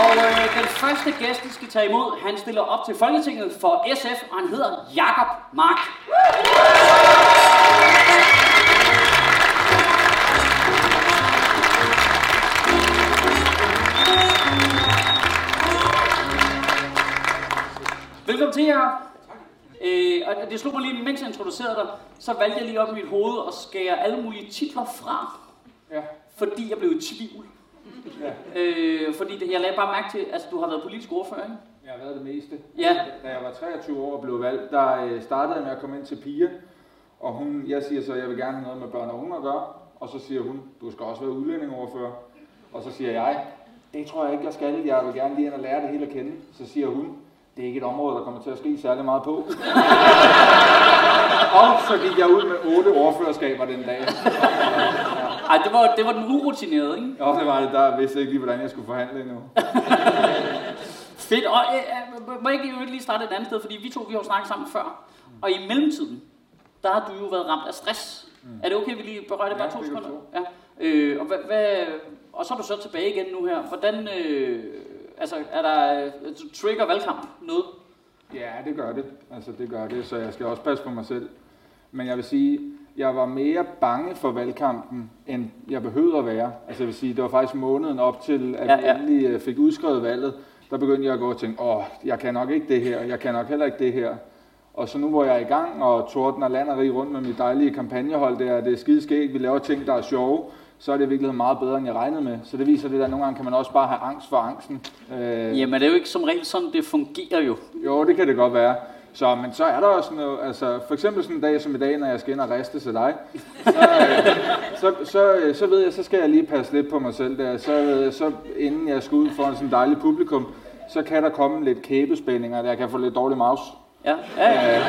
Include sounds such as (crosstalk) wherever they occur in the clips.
Og øh, den første gæst, vi skal tage imod, han stiller op til Folketinget for SF, og han hedder Jakob Mark. Velkommen til, Jacob. Øh, og det slog mig lige, mens jeg introducerede dig, så valgte jeg lige op i mit hoved at skære alle mulige titler fra, Ja. fordi jeg blev i tvivl. Ja. Øh, fordi det, jeg lagde bare mærke til, at altså, du har været politisk ordfører, ikke? Jeg har været det meste. Ja. Da jeg var 23 år og blev valgt, der øh, startede jeg med at komme ind til Pia. Og hun, jeg siger så, at jeg vil gerne have noget med børn og unge at gøre. Og så siger hun, du skal også være udlændingoverfører. Og så siger jeg, det tror jeg ikke, jeg skal. Jeg vil gerne lige ind og lære det hele at kende. Så siger hun, det er ikke et område, der kommer til at ske særlig meget på. (laughs) så gik jeg ud med otte ordførerskaber den dag. Ej, det var, det var den urutinerede, ikke? Og det var det, der vidste jeg ikke lige, hvordan jeg skulle forhandle endnu. (laughs) Fedt, og øh, øh, må jeg ikke lige starte et andet sted, fordi vi to vi har jo snakket sammen før. Og i mellemtiden, der har du jo været ramt af stress. Mm. Er det okay, vi lige berører det bare Ja, to sekunder? Ja. Øh, og, hvad, hvad, og så er du så tilbage igen nu her. Hvordan, øh, altså, er der, øh, trigger valgkamp noget? Ja, det gør det. Altså, det gør det, så jeg skal også passe på mig selv. Men jeg vil sige, jeg var mere bange for valgkampen, end jeg behøvede at være. Altså, jeg vil sige, det var faktisk måneden op til, at Ja, ja, vi endelig øh, fik udskrevet valget. Der begyndte jeg at gå og tænke, åh, jeg kan nok ikke det her, jeg kan nok heller ikke det her. Og så nu hvor jeg er i gang, og tordner land og rig rundt med mit dejlige kampagnehold der, det er skideskægt, vi laver ting, der er sjove, så er det i virkeligheden meget bedre, end jeg regnede med. Så det viser det, at nogle gange kan man også bare have angst for angsten. Øh, Jamen, det er jo ikke som regel sådan, det fungerer jo. jo, det kan det godt være. Så, men så er der også noget, altså for eksempel sådan en dag som i dag, når jeg skal ind og riste til dig, (laughs) så, øh, så, så, øh, så ved jeg, så skal jeg lige passe lidt på mig selv der. Så, øh, så inden jeg skal ud for sådan en dejlig publikum, så kan der komme lidt kæbespændinger, jeg kan få lidt dårlig mouse. Ja, ja, ja. Øh,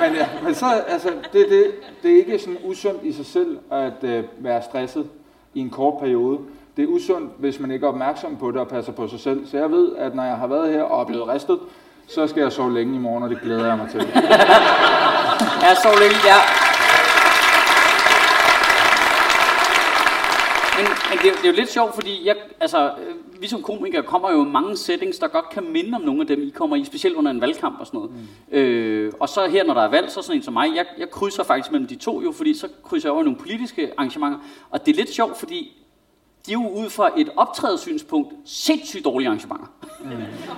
men, ja, men så, altså, det, det, det er ikke sådan usundt i sig selv at øh, være stresset i en kort periode. Det er usundt, hvis man ikke er opmærksom på det og passer på sig selv. Så jeg ved, at når jeg har været her og er blevet ristet, så skal jeg sove længe i morgen, og det glæder jeg mig til. (laughs) Ja, så længe, ja. Men, men det, er, det er jo lidt sjovt, fordi jeg, altså, øh, vi som komikere kommer jo i mange settings, der godt kan minde om nogle af dem, I kommer i, specielt under en valgkamp og sådan noget. Mm. Øh, og så her, når der er valg, så sådan en som mig, jeg, jeg krydser faktisk mellem de to jo, fordi så krydser jeg over nogle politiske arrangementer. Og det er lidt sjovt, fordi de er jo ud fra et optrædelsynspunkt sindssygt dårlige arrangementer. Mm.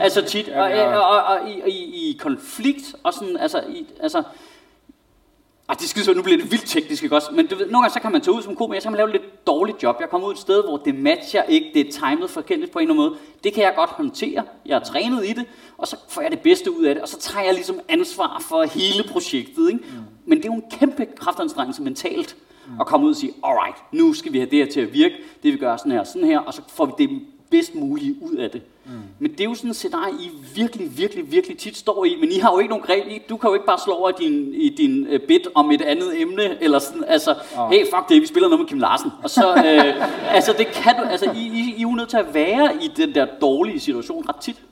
altså tit, og, og, og, og, i, i, i konflikt, og sådan, altså, i, altså ej, det skide nu bliver det vildt teknisk, ikke også? Men du ved, nogle gange så kan man tage ud som komiker, så kan man lave et lidt dårligt job. Jeg kommer ud et sted, hvor det matcher ikke, det er timet forkendt på en eller anden måde. Det kan jeg godt håndtere. Jeg er trænet i det, og så får jeg det bedste ud af det, og så tager jeg ligesom ansvar for hele projektet, ikke? Mm. Men det er jo en kæmpe kraftanstrengelse mentalt, mm. at komme ud og sige, alright, nu skal vi have det her til at virke, det vi gør sådan her, sådan her, og så får vi det bedst mulige ud af det. Mm. Men det er jo sådan et scenarie, I virkelig, virkelig, virkelig tit står i, men I har jo ikke nogen greb. I, du kan jo ikke bare slå over i din, i din uh, bit om et andet emne, eller sådan, altså, oh. hey, fuck det, vi spiller noget med Kim Larsen. Og så, øh, (laughs) altså, det kan du, altså, I, I, I er jo nødt til at være i den der dårlige situation ret tit.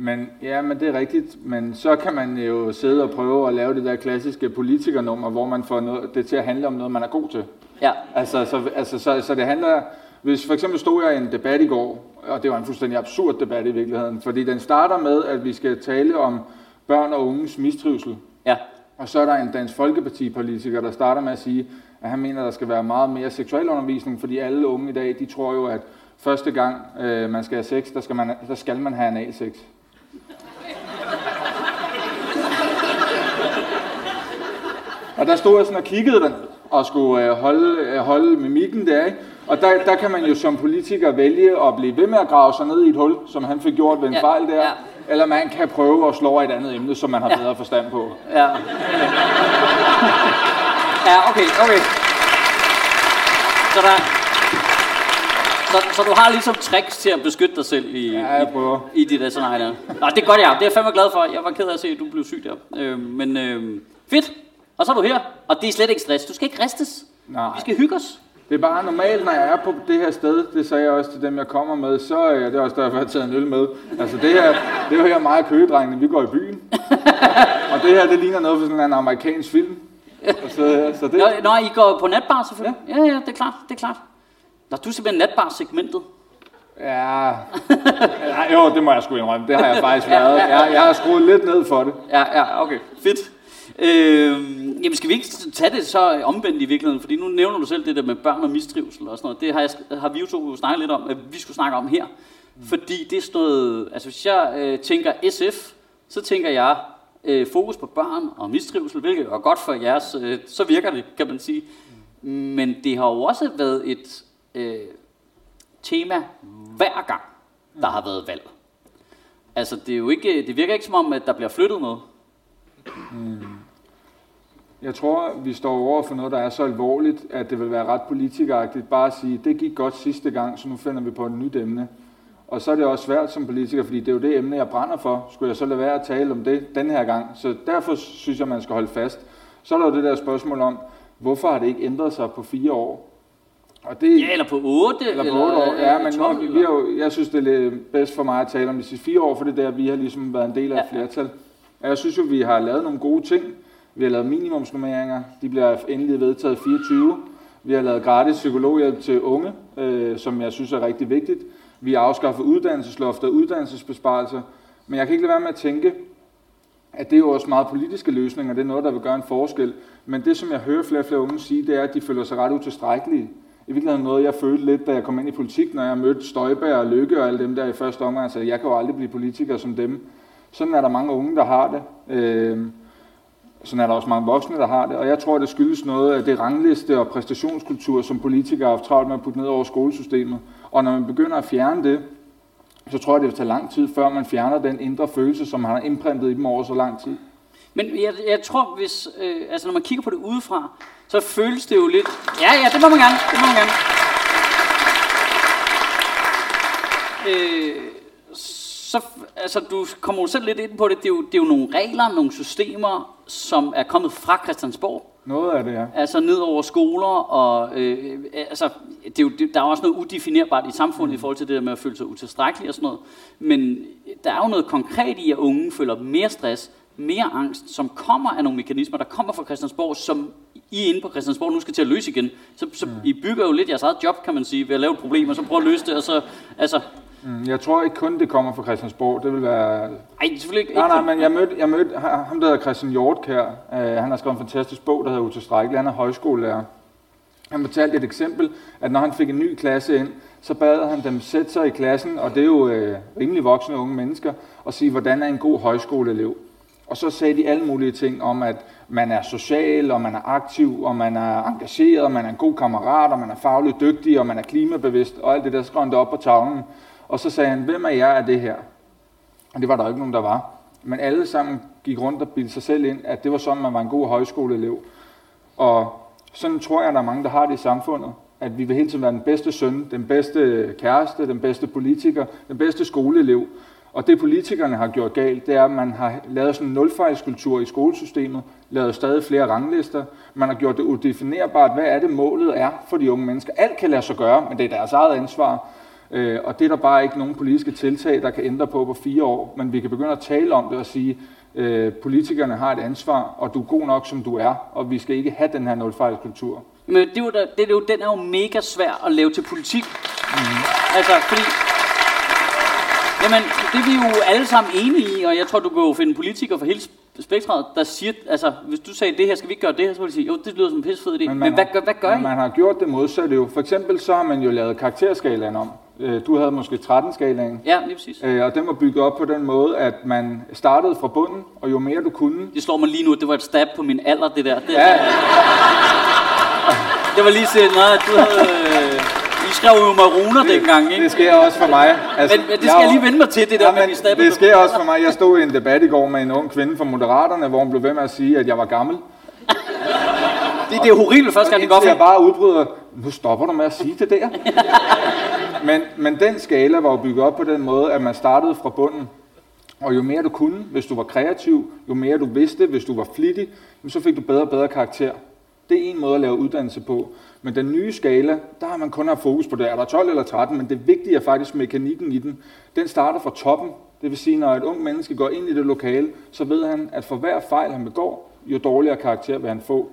Men ja, men det er rigtigt. Men så kan man jo sidde og prøve at lave det der klassiske politikernummer, hvor man får noget, det til at handle om noget, man er god til. Ja. Altså, så, altså, så, så det handler... Hvis for eksempel stod jeg i en debat i går, og det var en fuldstændig absurd debat i virkeligheden, fordi den starter med, at vi skal tale om børn og unges mistrivsel. Ja. Og så er der en Dansk Folkeparti-politiker, der starter med at sige, at han mener, at der skal være meget mere seksualundervisning, fordi alle unge i dag, de tror jo, at første gang øh, man skal have sex, der skal man, der skal man have analsex. Og der stod jeg sådan og kiggede den, og skulle øh, holde, øh, holde mimikken der, ikke? Og der, der kan man jo som politiker vælge at blive ved med at grave sig ned i et hul, som han fik gjort ved en Ja, fejl der. ja. Eller man kan prøve at slå over et andet emne, som man har Ja. bedre forstand på. Ja. ja, okay, okay. Så der, så, så du har ligesom tricks til at beskytte dig selv i, Ja, jeg prøver. i, i de der scenarier. Nå, det er godt, ja. Det er jeg fandme glad for. Jeg var ked af at se, at du blev syg der. Øh, men øh, fedt. Og så er du her, og det er slet ikke stress. Du skal ikke ristes. Nej. Vi skal hygge os. Det er bare normalt, når jeg er på det her sted, det sagde jeg også til dem, jeg kommer med, så er det er også derfor, jeg har taget en øl med. Altså det her, det er jo her mig og køgedrengene, vi går i byen. (laughs) og det her, det ligner noget for sådan en amerikansk film. Og så, så det, Nå, når I går på natbar selvfølgelig. Ja, ja, det er klart. Det er klart. Nå, du er simpelthen natbar-segmentet. ja, ja, jo, det må jeg sgu indrømme. Det har jeg faktisk (laughs) været. Jeg, jeg har skruet lidt ned for det. Ja, ja, okay. Fedt. Øh, jamen skal vi ikke tage det så omvendt i virkeligheden? Fordi nu nævner du selv det der med børn og mistrivsel og sådan noget. Det har, jeg, har vi jo to snakket lidt om, at vi skulle snakke om her. Fordi det er sådan noget, altså hvis jeg øh, tænker SF, så tænker jeg øh, fokus på børn og mistrivsel, hvilket er godt for jeres, øh, så virker det, kan man sige. Men det har jo også været et øh, tema hver gang, der har været valg. Altså det, er jo ikke, det virker ikke som om, at der bliver flyttet noget. Jeg tror, vi står over for noget, der er så alvorligt, at det vil være ret politikeragtigt bare at sige, det gik godt sidste gang, så nu finder vi på et nyt emne. Og så er det også svært som politiker, fordi det er jo det emne, jeg brænder for. Skulle jeg så lade være at tale om det den her gang? Så derfor synes jeg, man skal holde fast. Så er der jo det der spørgsmål om, hvorfor har det ikke ændret sig på fire år? Og det, Ja, eller på 8, eller på otte år. Ja, men 12, nu, vi har jo, jeg synes, det er bedst for mig at tale om de sidste fire år, for det er der, vi har ligesom været en del af et Ja. flertal. Og jeg synes jo, vi har lavet nogle gode ting. Vi har lavet minimumsnummeringer. De bliver endelig vedtaget 24. Vi har lavet gratis psykologhjælp til unge, øh, som jeg synes er rigtig vigtigt. Vi har afskaffet uddannelsesloft og uddannelsesbesparelser. Men jeg kan ikke lade være med at tænke, at det er jo også meget politiske løsninger, det er noget, der vil gøre en forskel. Men det, som jeg hører flere og flere unge sige, det er, at de føler sig ret utilstrækkelige. I virkeligheden noget, jeg følte lidt, da jeg kom ind i politik, når jeg mødte Støjberg og Lykke og alle dem der i første omgang, så jeg kan jo aldrig blive politiker som dem. Sådan er der mange unge, der har det. Øh, sådan er der også mange voksne, der har det. Og jeg tror, det skyldes noget af det rangliste og præstationskultur, som politikere har haft travlt med at putte ned over skolesystemet. Og når man begynder at fjerne det, så tror jeg, det vil tage lang tid, før man fjerner den indre følelse, som man har indprintet i dem over så lang tid. Men jeg, jeg tror, hvis, øh, altså når man kigger på det udefra, så føles det jo lidt... Ja, ja, det må man gerne, det må man gerne. Øh, så, altså, du kommer jo selv lidt ind på det. Det er, jo, det er jo nogle regler, nogle systemer, som er kommet fra Christiansborg. Noget af det, ja. Altså ned over skoler, og øh, altså, det er jo, det, der er også noget udefinerbart i samfundet mm. i forhold til det der med at føle sig utilstrækkelig og sådan noget. Men der er jo noget konkret i, at unge føler mere stress, mere angst, som kommer af nogle mekanismer, der kommer fra Christiansborg, som I inde på Christiansborg nu skal til at løse igen. Så, så mm. I bygger jo lidt jeres eget job, kan man sige, ved at lave et problem, og så prøve at løse det, og så, altså, Mm, Jeg tror ikke kun, det kommer fra Christiansborg. Det vil være... ej, selvfølgelig ikke. Nej, nej, men jeg mødte, jeg mødte ham, der hedder Christian Hjortkær. Uh, han har skrevet en fantastisk bog, der hedder Utilstrækkelig. Han er højskolelærer. Han fortalte et eksempel, at når han fik en ny klasse ind, så bad han dem sætte sig i klassen, og det er jo øh, rimelig voksne unge mennesker, og sige, hvordan er en god højskoleelev. Og så sagde de alle mulige ting om, at man er social, og man er aktiv, og man er engageret, og man er en god kammerat, og man er fagligt dygtig, og man er klimabevidst, og alt det der skrev han op på tavlen. Og så sagde han, hvem af jer er det her? Og det var der ikke nogen, der var. Men alle sammen gik rundt og bildte sig selv ind, at det var sådan, man var en god højskoleelev. Og sådan tror jeg, der er mange, der har det i samfundet. At vi vil hele tiden være den bedste søn, den bedste kæreste, den bedste politiker, den bedste skoleelev. Og det politikerne har gjort galt, det er, at man har lavet sådan en nulfejlskultur i skolesystemet, lavet stadig flere ranglister. Man har gjort det udefinerbart, hvad er det målet er for de unge mennesker. Alt kan lade sig gøre, men det er deres eget ansvar. Øh, og det er der bare ikke nogen politiske tiltag, der kan ændre på på fire år. Men vi kan begynde at tale om det og sige, øh, politikerne har et ansvar, og du er god nok, som du er, og vi skal ikke have den her nulfejlskultur. Men det er jo, der, det er jo, den er jo mega svær at lave til politik. Mm. Altså, fordi... Jamen, det er vi jo alle sammen enige i, og jeg tror, du kan jo finde politikere for hele spektret, der siger, altså, hvis du sagde det her, skal vi ikke gøre det her, så vil de sige, jo, det lyder som en pissefed idé. Men, men hvad, gør, hvad gør men I? man har gjort det modsatte jo. For eksempel så har man jo lavet karakterskalaen om. Øh, Du havde måske 13-skalaen, Ja, lige præcis. øh, og den var bygget op på den måde, at man startede fra bunden, og jo mere du kunne, Det slår mig lige nu, at det var et stab på min alder, det der. Det, ja, (laughs) det var lige sådan, nej, du havde... Øh, I skrev jo maroner dengang, ikke? det sker også for mig. Altså, Men, men det skal jeg lige vende mig til, det der Ja, med, at men det sker også for mig. Jeg stod i en debat i går med en ung kvinde fra Moderaterne, hvor hun blev ved med at sige, at jeg var gammel. Det, det er horribelt første gang, det går for. jeg bare udbryder, nu stopper du med at sige det der. (laughs) Men, men den skala var jo bygget op på den måde, at man startede fra bunden. Og jo mere du kunne, hvis du var kreativ, jo mere du vidste, hvis du var flittig, så fik du bedre og bedre karakter. Det er en måde at lave uddannelse på. Men den nye skala, der har man kun haft fokus på det. Er der 12 eller 13? Men det vigtige er faktisk mekanikken i den. Den starter fra toppen. Det vil sige, når et ung menneske går ind i det lokale, så ved han, at for hver fejl han begår, jo dårligere karakter vil han få.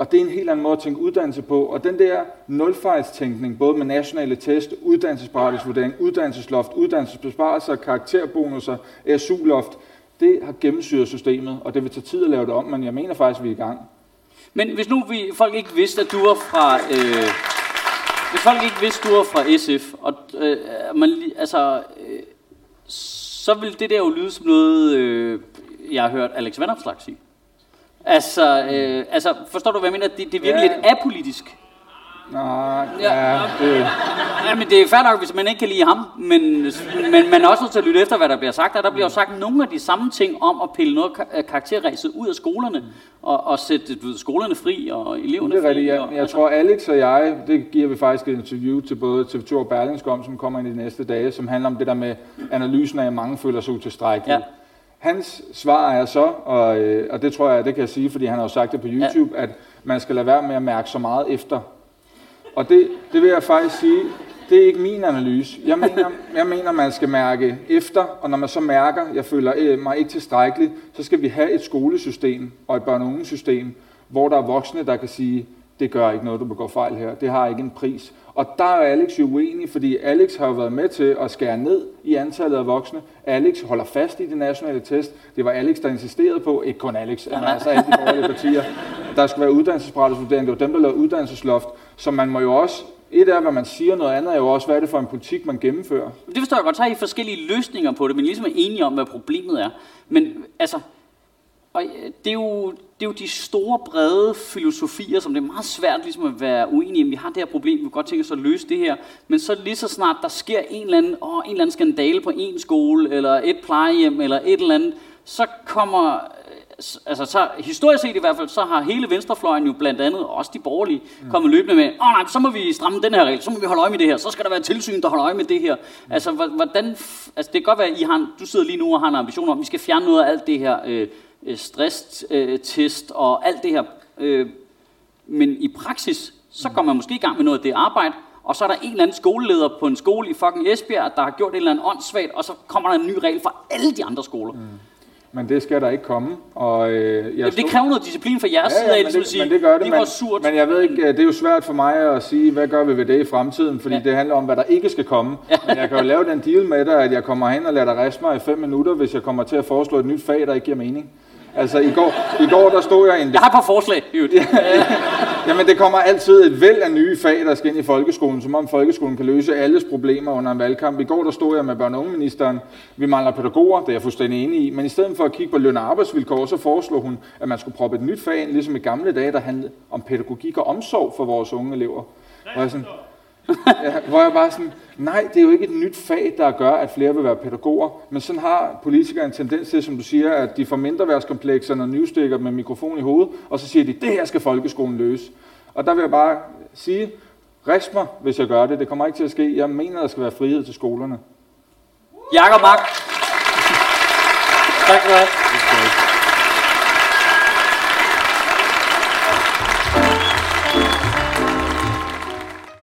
Og det er en helt anden måde at tænke uddannelse på. Og den der nulfejlstænkning, både med nationale test, uddannelsesberettigelsesvurdering, uddannelsesloft, uddannelsesbesparelser, karakterbonusser, SU-loft, det har gennemsyret systemet, og det vil tage tid at lave det om, men jeg mener faktisk, at vi er i gang. Men hvis nu vi, folk ikke vidste, at du var fra... Øh, hvis folk ikke vidste, at du var fra SF, og øh, man, altså, øh, så vil det der jo lyde som noget, øh, jeg har hørt Alex Vandopslag sige. Altså, øh, altså, forstår du, hvad jeg mener? Det, det er virkelig ja. lidt apolitisk. Nej, ja, ja, det... ja, men det er fair nok, hvis man ikke kan lide ham, men, men man er også nødt til at lytte efter, hvad der bliver sagt. Og der bliver jo sagt nogle af de samme ting om at pille noget karakterræset ud af skolerne, og, og sætte du ved, skolerne fri og eleverne det er rigtigt, fri. Ja. Og, jeg altså. tror, Alex og jeg, det giver vi faktisk et interview til både TV2 og Berlingske som kommer ind i de næste dage, som handler om det der med analysen af, at mange føler sig utilstrækkelige. Ja. Hans svar er så, og, øh, og det tror jeg, det kan jeg sige, fordi han har jo sagt det på YouTube, ja. at man skal lade være med at mærke så meget efter. Og det, det vil jeg faktisk sige, det er ikke min analyse. Jeg mener, (laughs) jeg mener, man skal mærke efter, og når man så mærker, jeg føler øh, mig ikke tilstrækkelig, så skal vi have et skolesystem og et børne- og system, hvor der er voksne, der kan sige, det gør ikke noget, du begår fejl her. Det har ikke en pris. Og der er Alex jo uenig, fordi Alex har jo været med til at skære ned i antallet af voksne. Alex holder fast i det nationale test. Det var Alex, der insisterede på, ikke kun Alex, men altså alle de borgerlige partier, der skulle være uddannelsesberettigelsesvurdering. Det var dem, der lavede uddannelsesloft. Så man må jo også et er, hvad man siger, noget andet er jo også, hvad er det for en politik, man gennemfører. Det forstår jeg godt, så har I forskellige løsninger på det, men ligesom er enige om, hvad problemet er. Men altså, og øh, det er, jo, det er jo de store, brede filosofier, som det er meget svært ligesom at være uenige om. Vi har det her problem, vi kan godt tænke os at løse det her. Men så lige så snart der sker en eller anden, åh, en eller anden skandale på en skole, eller et plejehjem, eller et eller andet, så kommer altså så historisk set i hvert fald, så har hele venstrefløjen jo blandt andet, og også de borgerlige, mm. kommet løbende med, åh oh, nej, så må vi stramme den her regel, så må vi holde øje med det her, så skal der være tilsyn, der holder øje med det her. Mm. Altså, hvordan, altså det kan godt være, at I har, du sidder lige nu og har en ambition om, at vi skal fjerne noget af alt det her øh, øh stresstest øh, og alt det her. Øh, men i praksis, så går man måske i gang med noget af det arbejde, og så er der en eller anden skoleleder på en skole i fucking Esbjerg, der har gjort et eller andet åndssvagt, og så kommer der en ny regel for alle de andre skoler. Mm. Men det skal der ikke komme. Og, øh, jeg Jamen, det kræver noget disciplin fra jeres ja, side af, ligesom at sige, men det gør det, det men, surt. Men jeg ved ikke, det er jo svært for mig at sige, hvad gør vi ved det i fremtiden, fordi ja. det handler om, hvad der ikke skal komme. Ja. Men jeg kan jo lave den deal med dig, at jeg kommer hen og lader dig reste mig i fem minutter, hvis jeg kommer til at foreslå et nyt fag, der ikke giver mening. Altså i går, i går der stod jeg en... Jeg har par forslag. Jamen det kommer altid et væld af nye fag, der skal ind i folkeskolen, som om folkeskolen kan løse alles problemer under en valgkamp. I går der stod jeg med børne- og ungeministeren. Vi mangler pædagoger, det er jeg fuldstændig enig i. Men i stedet for at kigge på løn- og arbejdsvilkår, så foreslog hun, at man skulle proppe et nyt fag ind, ligesom i gamle dage, der handlede om pædagogik og omsorg for vores unge elever. Og sådan, (laughs) ja, hvor jeg bare sådan, nej, det er jo ikke et nyt fag, der gør, at flere vil være pædagoger, men sådan har politikere en tendens til, som du siger, at de får mindreværdskomplekser, når nystikker med mikrofon i hovedet, og så siger de, det her skal folkeskolen løse. Og der vil jeg bare sige, rest mig, hvis jeg gør det. Det kommer ikke til at ske. Jeg mener, der skal være frihed til skolerne. Jakob Mark. Tak for det.